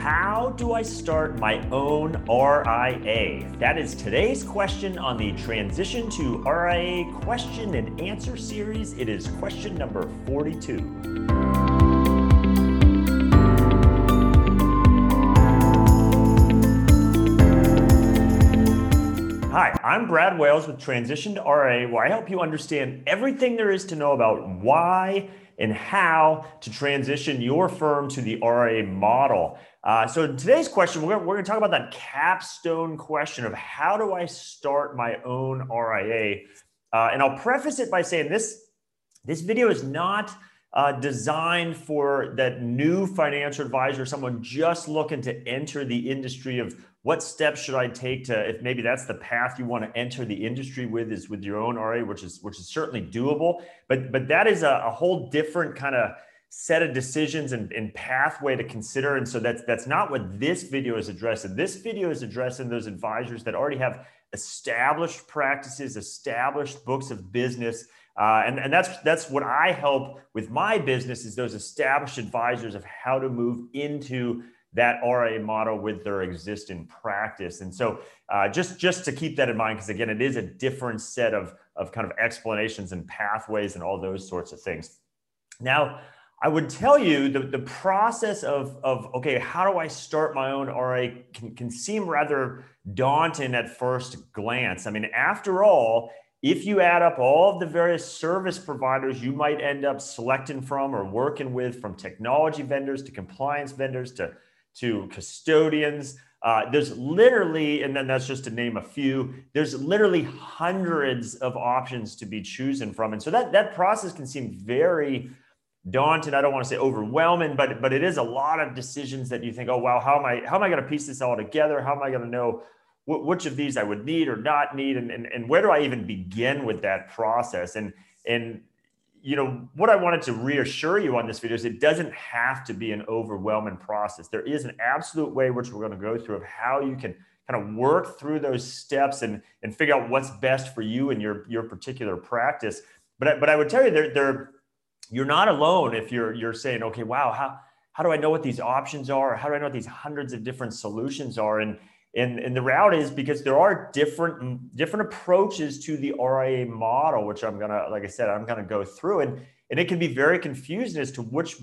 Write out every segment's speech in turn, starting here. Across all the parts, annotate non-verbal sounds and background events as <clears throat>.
How do I start my own RIA? That is today's question on the Transition to RIA question and answer series. It is question number 42. Hi, I'm Brad Wales with Transition to RIA, where I help you understand everything there is to know about why and how to transition your firm to the RIA model. Uh, so today's question, we're, we're going to talk about that capstone question of how do I start my own RIA? Uh, and I'll preface it by saying this, this video is not uh, designed for that new financial advisor, someone just looking to enter the industry of what steps should I take to, if maybe that's the path you want to enter the industry with is with your own RA, which is, which is certainly doable, but, but that is a, a whole different kind of set of decisions and, and, pathway to consider. And so that's that's not what this video is addressing. This video is addressing those advisors that already have established practices, established books of business. Uh, and, and that's that's what I help with my business is those established advisors of how to move into that RA model with their existing practice. And so uh, just, just to keep that in mind, because again, it is a different set of, of kind of explanations and pathways and all those sorts of things. Now, I would tell you the, the process of, of, okay, how do I start my own RA can, can seem rather daunting at first glance. I mean, after all, if you add up all of the various service providers you might end up selecting from or working with, from technology vendors to compliance vendors to, to custodians, uh, there's literally, and then that's just to name a few, there's literally hundreds of options to be choosing from. And so that, that process can seem very daunting. I don't want to say overwhelming, but but it is a lot of decisions that you think, oh wow, how am I how am I going to piece this all together? How am I going to know wh- which of these I would need or not need, and, and and where do I even begin with that process? And and you know what I wanted to reassure you on this video is it doesn't have to be an overwhelming process. There is an absolute way which we're going to go through of how you can kind of work through those steps and and figure out what's best for you and your your particular practice. But I, but I would tell you there there you're not alone if you're you're saying, okay, wow, how how do I know what these options are? How do I know what these hundreds of different solutions are? And and, and the route is because there are different different approaches to the RIA model, which I'm gonna, like I said, I'm gonna go through, and and it can be very confusing as to which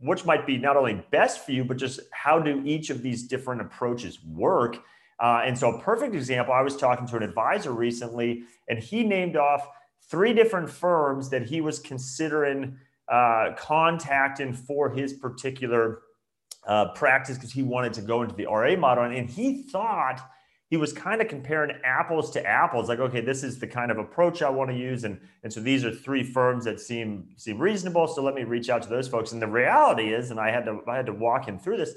which might be not only best for you, but just how do each of these different approaches work. Uh, and so, a perfect example, I was talking to an advisor recently, and he named off three different firms that he was considering uh, contacting for his particular uh, practice because he wanted to go into the RA model. And he thought he was kind of comparing apples to apples, like, okay, this is the kind of approach I want to use. And, and so these are three firms that seem seem reasonable. So let me reach out to those folks. And the reality is, and I had to I had to walk him through this,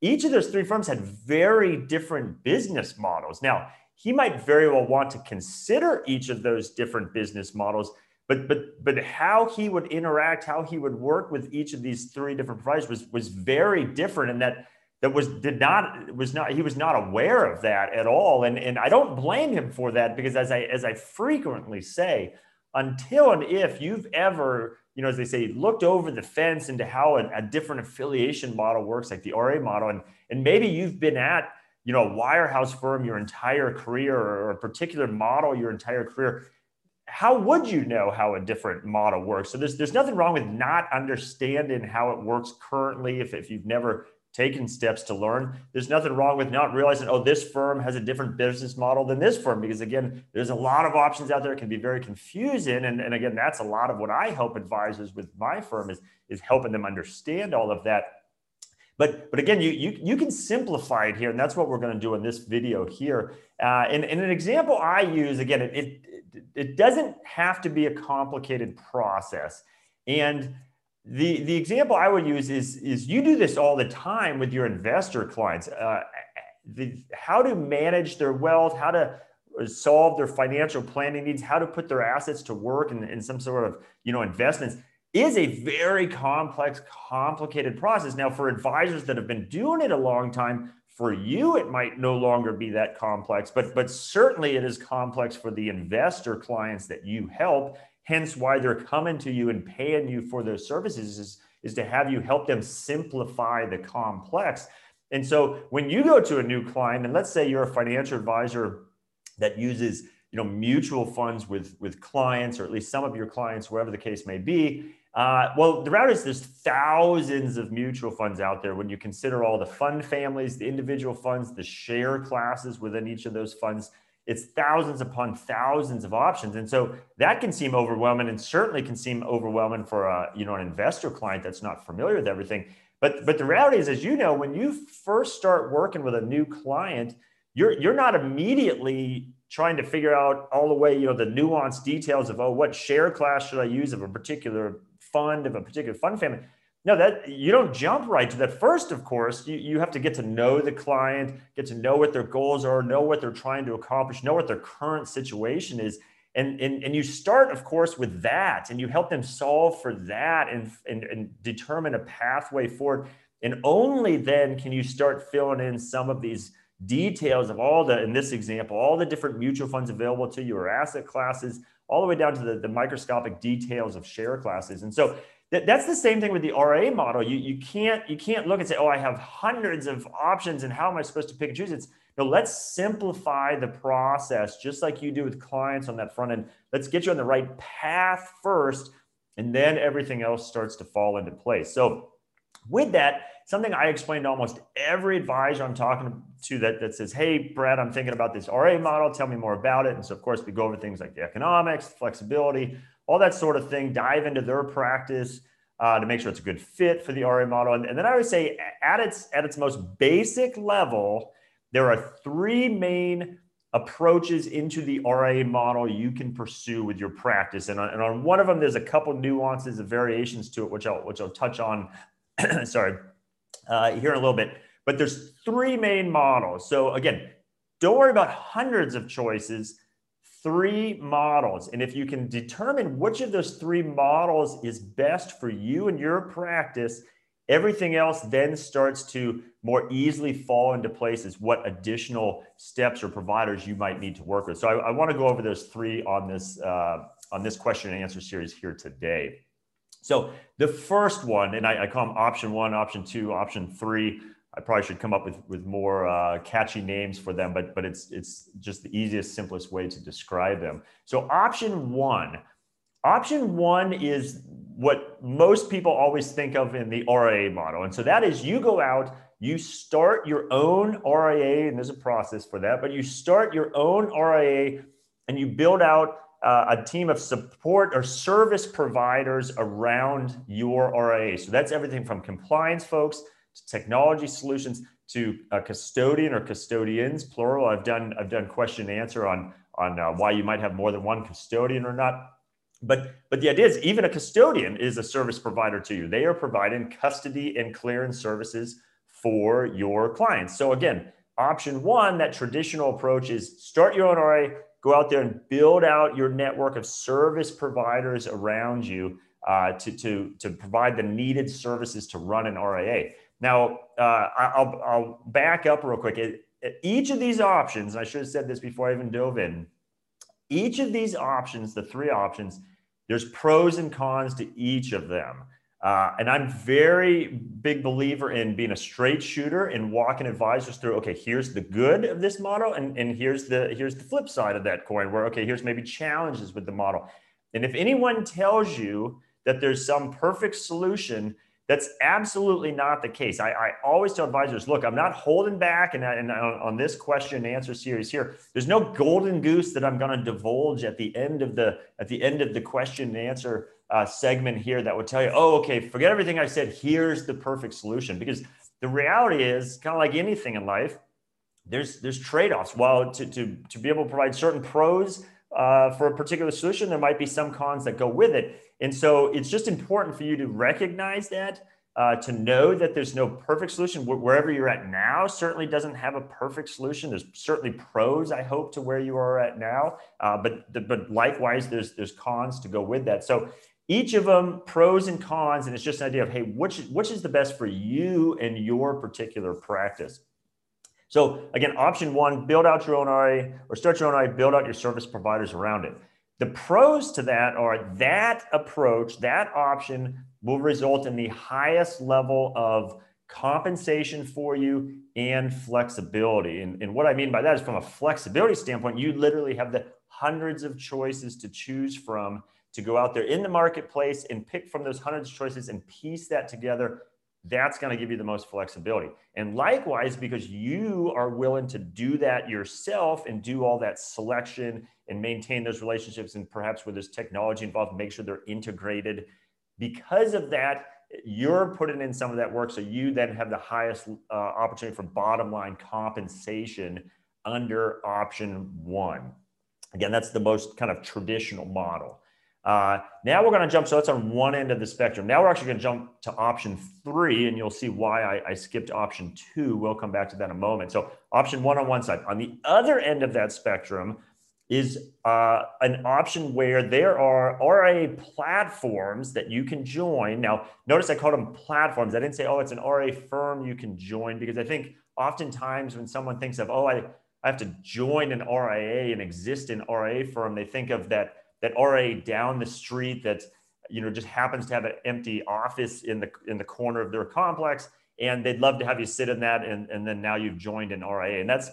each of those three firms had very different business models. Now, he might very well want to consider each of those different business models but but but how he would interact how he would work with each of these three different providers was was very different and that that was did not was not he was not aware of that at all. And and I don't blame him for that because as I as I frequently say until and if you've ever you know as they say looked over the fence into how a, a different affiliation model works like the RA model and and maybe you've been at you know, a wirehouse firm your entire career or a particular model your entire career, how would you know how a different model works? So there's there's nothing wrong with not understanding how it works currently if, if you've never taken steps to learn. There's nothing wrong with not realizing, oh, this firm has a different business model than this firm, because again, there's a lot of options out there. It can be very confusing. And, and again, that's a lot of what I help advisors with my firm is, is helping them understand all of that but, but again, you, you, you can simplify it here, and that's what we're going to do in this video here. Uh, and, and an example I use, again, it, it, it doesn't have to be a complicated process. And the, the example I would use is, is you do this all the time with your investor clients. Uh, the, how to manage their wealth, how to solve their financial planning needs, how to put their assets to work in, in some sort of you know investments is a very complex, complicated process. Now, for advisors that have been doing it a long time, for you, it might no longer be that complex, but, but certainly it is complex for the investor clients that you help. Hence, why they're coming to you and paying you for those services is, is to have you help them simplify the complex. And so when you go to a new client, and let's say you're a financial advisor that uses you know mutual funds with with clients or at least some of your clients wherever the case may be uh, well the reality is there's thousands of mutual funds out there when you consider all the fund families the individual funds the share classes within each of those funds. It's thousands upon thousands of options. And so that can seem overwhelming and certainly can seem overwhelming for a you know an investor client that's not familiar with everything. But but the reality is as you know when you first start working with a new client you're you're not immediately trying to figure out all the way you know the nuanced details of oh what share class should i use of a particular fund of a particular fund family no, that you don't jump right to that. First, of course, you, you have to get to know the client, get to know what their goals are, know what they're trying to accomplish, know what their current situation is. And, and, and you start, of course, with that and you help them solve for that and, and, and determine a pathway forward. And only then can you start filling in some of these details of all the, in this example, all the different mutual funds available to you or asset classes, all the way down to the, the microscopic details of share classes. And so that, that's the same thing with the RA model. You, you can't you can't look and say, oh, I have hundreds of options, and how am I supposed to pick and choose? It's no, let's simplify the process, just like you do with clients on that front end. Let's get you on the right path first, and then everything else starts to fall into place. So, with that, something I explain to almost every advisor I'm talking to that, that says, Hey, Brad, I'm thinking about this RA model. Tell me more about it. And so, of course, we go over things like the economics, flexibility, all that sort of thing, dive into their practice uh, to make sure it's a good fit for the RA model. And, and then I would say at its, at its most basic level, there are three main approaches into the RA model you can pursue with your practice. And on, and on one of them, there's a couple nuances of variations to it, which I'll, which I'll touch on, <clears throat> sorry, uh, here in a little bit. But there's three main models. So again, don't worry about hundreds of choices three models. And if you can determine which of those three models is best for you and your practice, everything else then starts to more easily fall into place as what additional steps or providers you might need to work with. So I, I want to go over those three on this uh, on this question and answer series here today. So the first one, and I, I call them option one, option two, option three. I probably should come up with with more uh, catchy names for them, but but it's it's just the easiest, simplest way to describe them. So option one, option one is what most people always think of in the RIA model, and so that is you go out, you start your own RIA, and there's a process for that, but you start your own RIA, and you build out uh, a team of support or service providers around your RIA. So that's everything from compliance folks technology solutions to a custodian or custodians, plural. I've done I've done question and answer on on uh, why you might have more than one custodian or not. But but the idea is even a custodian is a service provider to you. They are providing custody and clearance services for your clients. So again, option one, that traditional approach is start your own RA, go out there and build out your network of service providers around you uh, to, to, to provide the needed services to run an RIA. Now, uh, I'll, I'll back up real quick. It, each of these options, I should have said this before I even dove in, each of these options, the three options, there's pros and cons to each of them. Uh, and I'm very big believer in being a straight shooter and walking advisors through. Okay, here's the good of this model, and, and here's the here's the flip side of that coin. Where okay, here's maybe challenges with the model. And if anyone tells you that there's some perfect solution, that's absolutely not the case. I, I, always tell advisors, look, I'm not holding back and, and on, this question and answer series here. There's no golden goose that I'm going to divulge at the end of the at the end of the question and answer uh, segment here that would tell you, oh, okay, forget everything I said. Here's the perfect solution. Because the reality is, kind of like anything in life, there's there's trade-offs. While to to to be able to provide certain pros uh, for a particular solution, there might be some cons that go with it. And so it's just important for you to recognize that, uh, to know that there's no perfect solution. Wherever you're at now certainly doesn't have a perfect solution. There's certainly pros, I hope, to where you are at now, uh, but but likewise, there's there's cons to go with that. So each of them pros and cons, and it's just an idea of hey, which which is the best for you and your particular practice. So again, option one, build out your own RA or start your own RA, build out your service providers around it. The pros to that are that approach, that option will result in the highest level of compensation for you and flexibility. And, and what I mean by that is from a flexibility standpoint, you literally have the hundreds of choices to choose from to go out there in the marketplace and pick from those hundreds of choices and piece that together that's going to give you the most flexibility. And likewise, because you are willing to do that yourself and do all that selection and maintain those relationships, and perhaps with this technology involved, make sure they're integrated. Because of that, you're putting in some of that work. So you then have the highest uh, opportunity for bottom line compensation under option one. Again, that's the most kind of traditional model. Uh, now we're going to jump. So that's on one end of the spectrum. Now we're actually going to jump to option three, and you'll see why I, I skipped option two. We'll come back to that in a moment. So option one on one side. On the other end of that spectrum is uh, an option where there are RIA platforms that you can join. Now, notice I called them platforms. I didn't say, oh, it's an RIA firm you can join because I think oftentimes when someone thinks of, oh, I, I have to join an RIA and exist in RA firm, they think of that that RA down the street that you know just happens to have an empty office in the in the corner of their complex and they'd love to have you sit in that and, and then now you've joined an RIA, and that's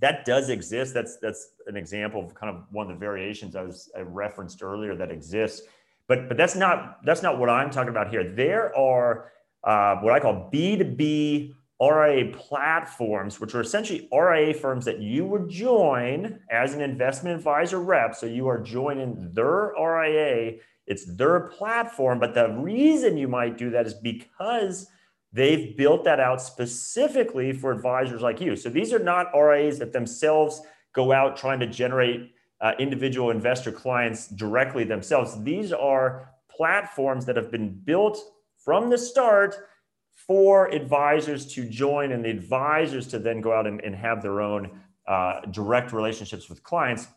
that does exist. That's that's an example of kind of one of the variations I was I referenced earlier that exists. But but that's not that's not what I'm talking about here. There are uh, what I call B2B RIA platforms, which are essentially RIA firms that you would join as an investment advisor rep. So you are joining their RIA, it's their platform. But the reason you might do that is because they've built that out specifically for advisors like you. So these are not RIAs that themselves go out trying to generate uh, individual investor clients directly themselves. These are platforms that have been built from the start for advisors to join and the advisors to then go out and, and have their own uh, direct relationships with clients.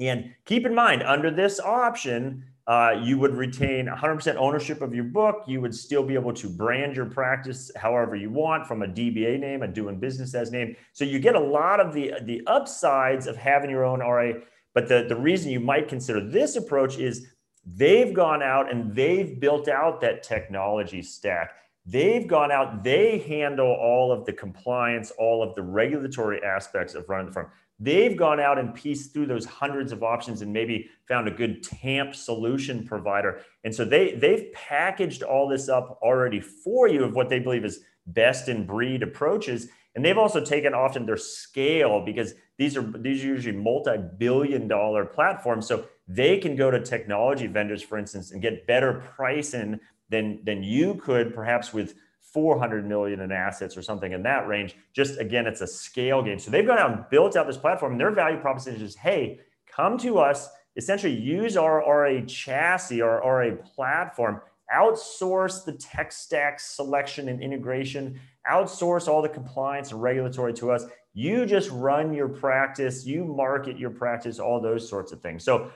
And keep in mind, under this option, uh, you would retain 100% ownership of your book. You would still be able to brand your practice however you want from a DBA name, a doing business as name. So you get a lot of the, the upsides of having your own RA. But the, the reason you might consider this approach is they've gone out and they've built out that technology stack. They've gone out, they handle all of the compliance, all of the regulatory aspects of running the firm. They've gone out and pieced through those hundreds of options and maybe found a good TAMP solution provider. And so they, they've packaged all this up already for you of what they believe is best in breed approaches. And they've also taken often their scale because these are these are usually multi-billion dollar platforms. So they can go to technology vendors, for instance, and get better pricing than than you could perhaps with 400 million in assets or something in that range. Just again, it's a scale game. So they've gone out and built out this platform. And their value proposition is, hey, come to us, essentially use our RA chassis, our RA platform, outsource the tech stack selection and integration, outsource all the compliance and regulatory to us. You just run your practice, you market your practice, all those sorts of things. So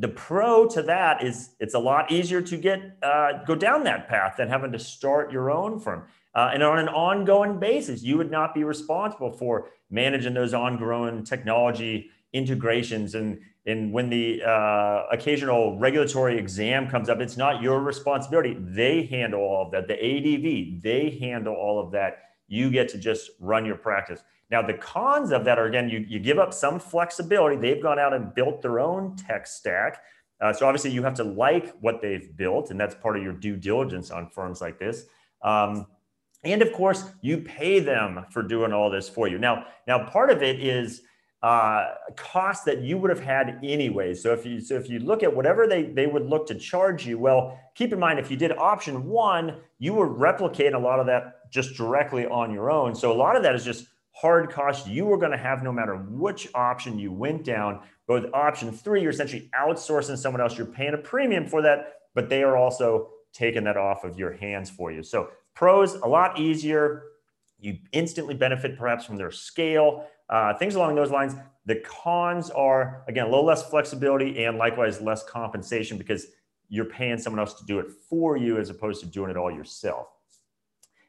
the pro to that is it's a lot easier to get uh, go down that path than having to start your own firm. Uh, and on an ongoing basis you would not be responsible for managing those ongoing technology integrations. And and when the uh, occasional regulatory exam comes up it's not your responsibility. They handle all of that. The adv they handle all of that you get to just run your practice now, the cons of that are again, you, you give up some flexibility. They've gone out and built their own tech stack. Uh, so obviously, you have to like what they've built, and that's part of your due diligence on firms like this. Um, and of course, you pay them for doing all this for you. Now, now part of it is uh, cost that you would have had anyway. So if you so if you look at whatever they they would look to charge you, well, keep in mind if you did option one, you would replicate a lot of that just directly on your own. So a lot of that is just hard cost you were going to have no matter which option you went down. But with option three, you're essentially outsourcing someone else. You're paying a premium for that, but they are also taking that off of your hands for you. So pros, a lot easier. You instantly benefit perhaps from their scale, uh, things along those lines. The cons are, again, a little less flexibility and likewise less compensation because you're paying someone else to do it for you as opposed to doing it all yourself.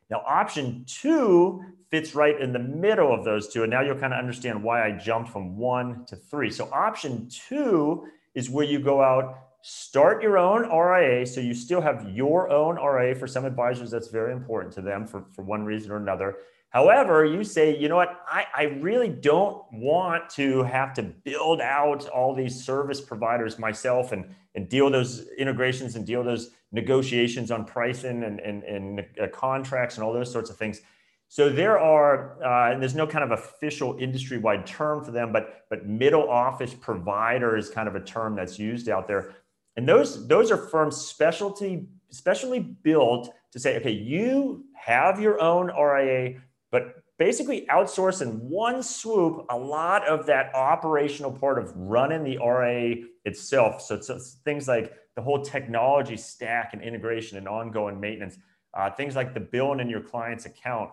Now, option two fits right in the middle of those two. And now you'll kind of understand why I jumped from one to three. So, option two is where you go out start your own RIA. So you still have your own RIA. For some advisors, that's very important to them for, for one reason or another. However, you say, you know what, I, I really don't want to have to build out all these service providers myself and, and deal those integrations and deal those negotiations on pricing and, and, and uh, contracts and all those sorts of things. So there are, uh, and there's no kind of official industry-wide term for them, but but middle office provider is kind of a term that's used out there. And those those are firms specialty specially built to say, okay, you have your own RIA, but basically outsource in one swoop a lot of that operational part of running the RIA itself. So things like the whole technology stack and integration and ongoing maintenance, uh, things like the billing in your client's account.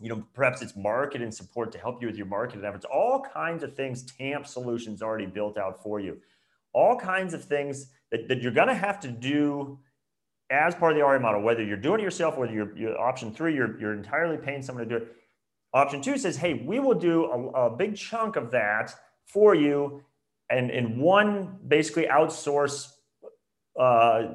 You know, perhaps it's market and support to help you with your marketing efforts. All kinds of things. TAMP solutions already built out for you. All kinds of things that, that you're going to have to do as part of the RA model, whether you're doing it yourself, whether you're, you're option three, you're, you're entirely paying someone to do it. Option two says, hey, we will do a, a big chunk of that for you and in one basically outsource uh,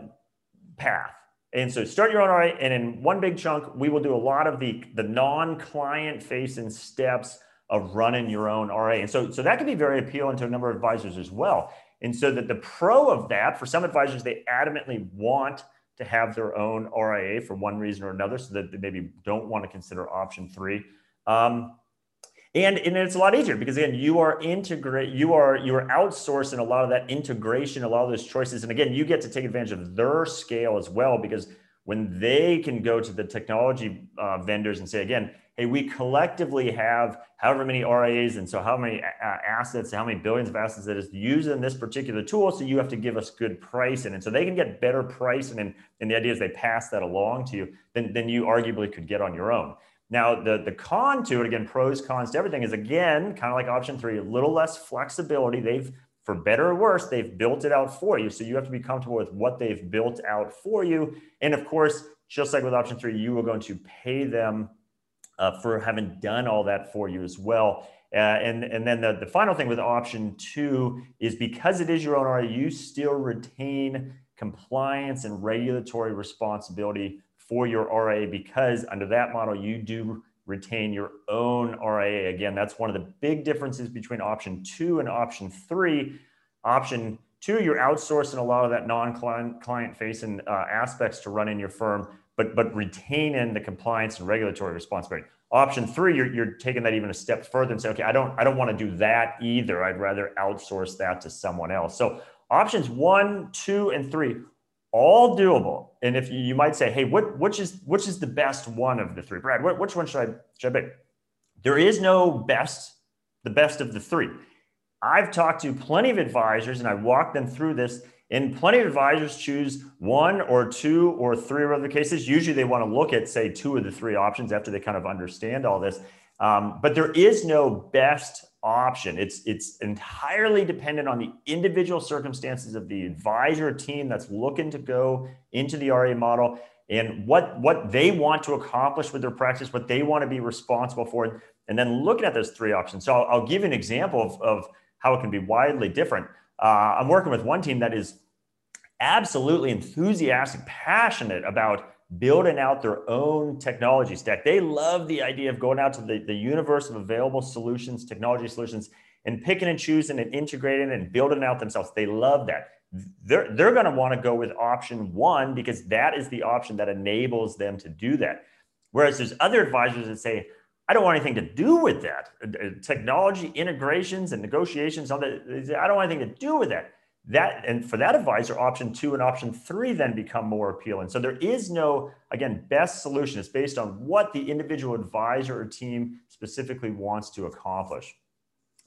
path. And so start your own RA and in one big chunk, we will do a lot of the, the non-client facing steps of running your own RA. And so, so that can be very appealing to a number of advisors as well. And so that the pro of that, for some advisors, they adamantly want to have their own RIA for one reason or another, so that they maybe don't want to consider option three. Um, and, and it's a lot easier because again, you are integrate, you are you are outsourcing a lot of that integration, a lot of those choices. And again, you get to take advantage of their scale as well because when they can go to the technology uh, vendors and say again, hey, we collectively have however many RIAs and so how many uh, assets, how many billions of assets that is using this particular tool. So you have to give us good pricing. And so they can get better pricing. And, and the idea is they pass that along to you than, than you arguably could get on your own. Now, the, the con to it, again, pros, cons to everything is again, kind of like option three, a little less flexibility. They've, for better or worse, they've built it out for you. So you have to be comfortable with what they've built out for you. And of course, just like with option three, you are going to pay them uh, for having done all that for you as well. Uh, and, and then the, the final thing with option two is because it is your own RIA, you still retain compliance and regulatory responsibility for your RIA because under that model, you do retain your own RIA. Again, that's one of the big differences between option two and option three. Option two, you're outsourcing a lot of that non-client client facing uh, aspects to run in your firm, but but retaining the compliance and regulatory responsibility. Option three, you're, you're taking that even a step further and say, okay, I don't I don't want to do that either. I'd rather outsource that to someone else. So options one, two, and three all doable. And if you, might say, hey, what which is which is the best one of the three? Brad, which one should I should I pick? There is no best, the best of the three. I've talked to plenty of advisors and I walked them through this. And plenty of advisors choose one or two or three other cases. Usually they want to look at, say, two of the three options after they kind of understand all this. Um, but there is no best option. It's it's entirely dependent on the individual circumstances of the advisor team that's looking to go into the RA model and what what they want to accomplish with their practice, what they want to be responsible for, and then looking at those three options. So I'll, I'll give you an example of, of how it can be widely different. Uh, I'm working with one team that is absolutely enthusiastic, passionate about building out their own technology stack. They love the idea of going out to the, the universe of available solutions, technology solutions, and picking and choosing and integrating and building out themselves. They love that. They're, they're going to want to go with option one because that is the option that enables them to do that. Whereas there's other advisors that say, I don't want anything to do with that. Uh, uh, technology integrations and negotiations, all that. I don't want anything to do with that. That and for that advisor option two and option three then become more appealing. So there is no again best solution. It's based on what the individual advisor or team specifically wants to accomplish.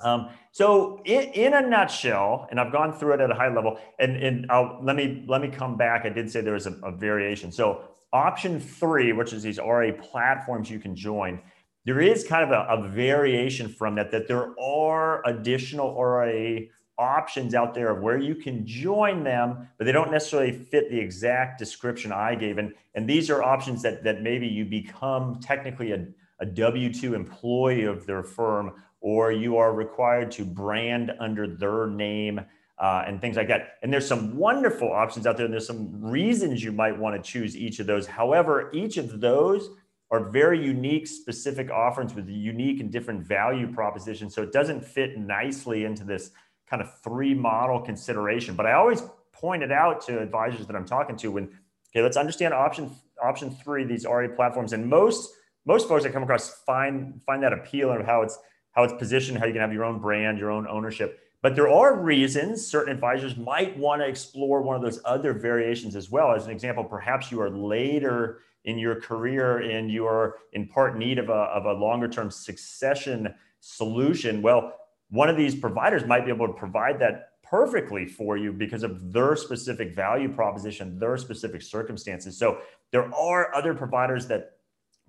Um, so in, in, a nutshell and i've gone through it at a high level and, and I'll, let me let me come back. I did say there was a, a variation. So option three which is these RA platforms you can join there is kind of a, a variation from that that there are additional RIA options out there of where you can join them, but they don't necessarily fit the exact description I gave. And, and these are options that, that maybe you become technically a, a W 2 employee of their firm, or you are required to brand under their name. uh, and things like that. And there's some wonderful options out there, and there's some reasons you might want to choose each of those. However, each of those are very unique, specific offerings with unique and different value propositions. So it doesn't fit nicely into this kind of three model consideration. But I always point it out to advisors that I'm talking to when, okay, let's understand option option three, these RA platforms. And most most folks I come across find find that appeal of how it's how it's positioned, how you can have your own brand, your own ownership. But there are reasons certain advisors might want to explore one of those other variations as well. As an example, perhaps you are later in your career and you are in part need of a, of a longer term succession solution. Well, one of these providers might be able to provide that perfectly for you because of their specific value proposition, their specific circumstances. So there are other providers that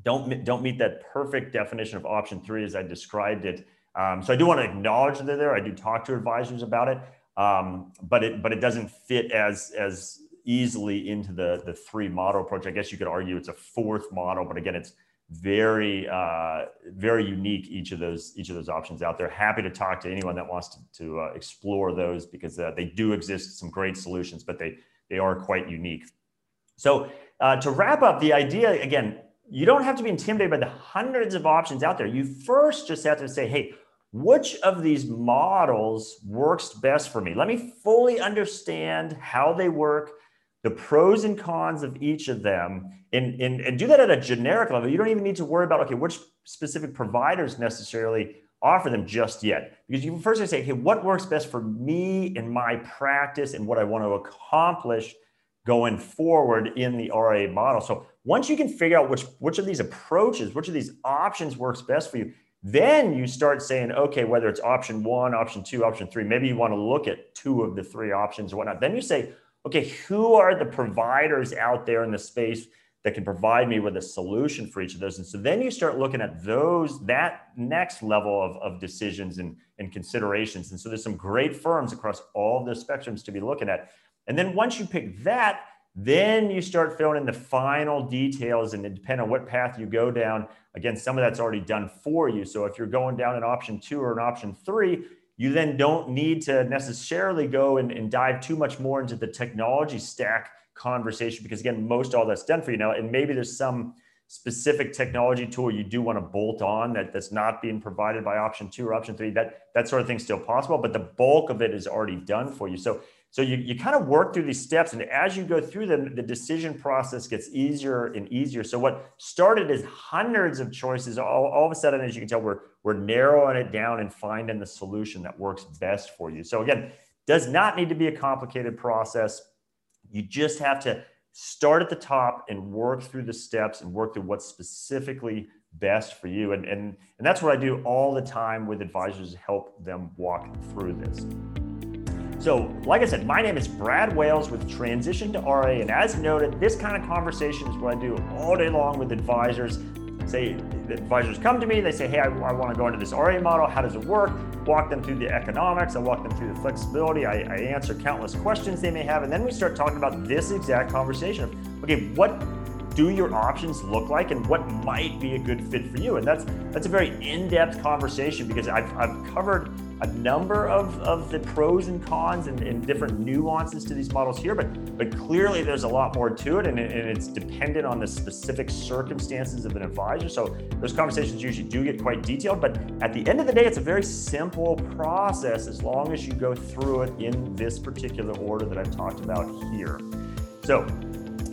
don't, don't meet that perfect definition of option three as I described it um, so I do want to acknowledge that they're there. I do talk to advisors about it, um, but it but it doesn't fit as as easily into the the three model approach. I guess you could argue it's a fourth model, but again, it's very uh, very unique. Each of those each of those options out there. Happy to talk to anyone that wants to, to uh, explore those because uh, they do exist. Some great solutions, but they they are quite unique. So uh, to wrap up, the idea again. You don't have to be intimidated by the hundreds of options out there. You first just have to say, hey, which of these models works best for me? Let me fully understand how they work, the pros and cons of each of them, and, and, and do that at a generic level. You don't even need to worry about, okay, which specific providers necessarily offer them just yet. Because you first say, okay, what works best for me in my practice and what I want to accomplish going forward in the RA model. So once you can figure out which, which of these approaches, which of these options works best for you, then you start saying, okay, whether it's option one, option two, option three, maybe you want to look at two of the three options or whatnot. Then you say, okay, who are the providers out there in the space that can provide me with a solution for each of those? And so then you start looking at those, that next level of, of decisions and, and considerations. And so there's some great firms across all the spectrums to be looking at. And then once you pick that, then you start filling in the final details and depending on what path you go down, again, some of that's already done for you. So if you're going down an option two or an option three, you then don't need to necessarily go and, and dive too much more into the technology stack conversation because again, most all that's done for you now. And maybe there's some specific technology tool you do want to bolt on that that's not being provided by option two or option three. That that sort of thing still possible, but the bulk of it is already done for you. So so you, you kind of work through these steps, and as you go through them, the decision process gets easier and easier. So what started as hundreds of choices, all, all of a sudden, as you can tell, we're we're narrowing it down and finding the solution that works best for you. So again, does not need to be a complicated process. You just have to start at the top and work through the steps and work through what's specifically best for you. And, and, and that's what I do all the time with advisors to help them walk through this. So, like I said, my name is Brad Wales with Transition to RA. And as noted, this kind of conversation is what I do all day long with advisors. Say, the advisors come to me, they say, Hey, I, I want to go into this RA model. How does it work? Walk them through the economics, I walk them through the flexibility, I, I answer countless questions they may have. And then we start talking about this exact conversation okay, what do your options look like and what might be a good fit for you? And that's that's a very in-depth conversation because I've, I've covered a number of, of the pros and cons and, and, different nuances to these models here, but but clearly there's a lot more to it, and, and it's dependent on the specific circumstances of an advisor. So those conversations usually do get quite detailed, but at the end of the day, it's a very simple process as long as you go through it in this particular order that I've talked about here. So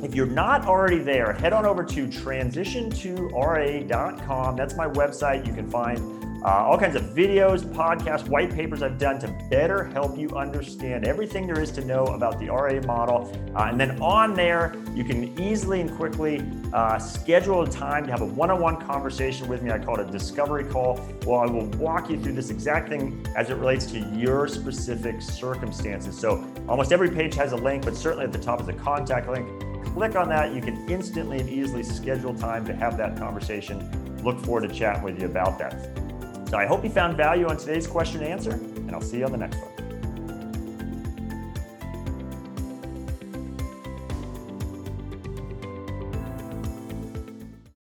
if you're not already there, head on over to transitiontora.com. That's my website. You can find uh, all kinds of videos, podcasts, white papers I've done to better help you understand everything there is to know about the RA model. Uh, and then on there, you can easily and quickly uh, schedule a time to have a one on one conversation with me. I call it a discovery call. Well, I will walk you through this exact thing as it relates to your specific circumstances. So almost every page has a link, but certainly at the top is a contact link. Click on that. You can instantly and easily schedule time to have that conversation. Look forward to chatting with you about that. So I hope you found value on today's question and answer, and I'll see you on the next one.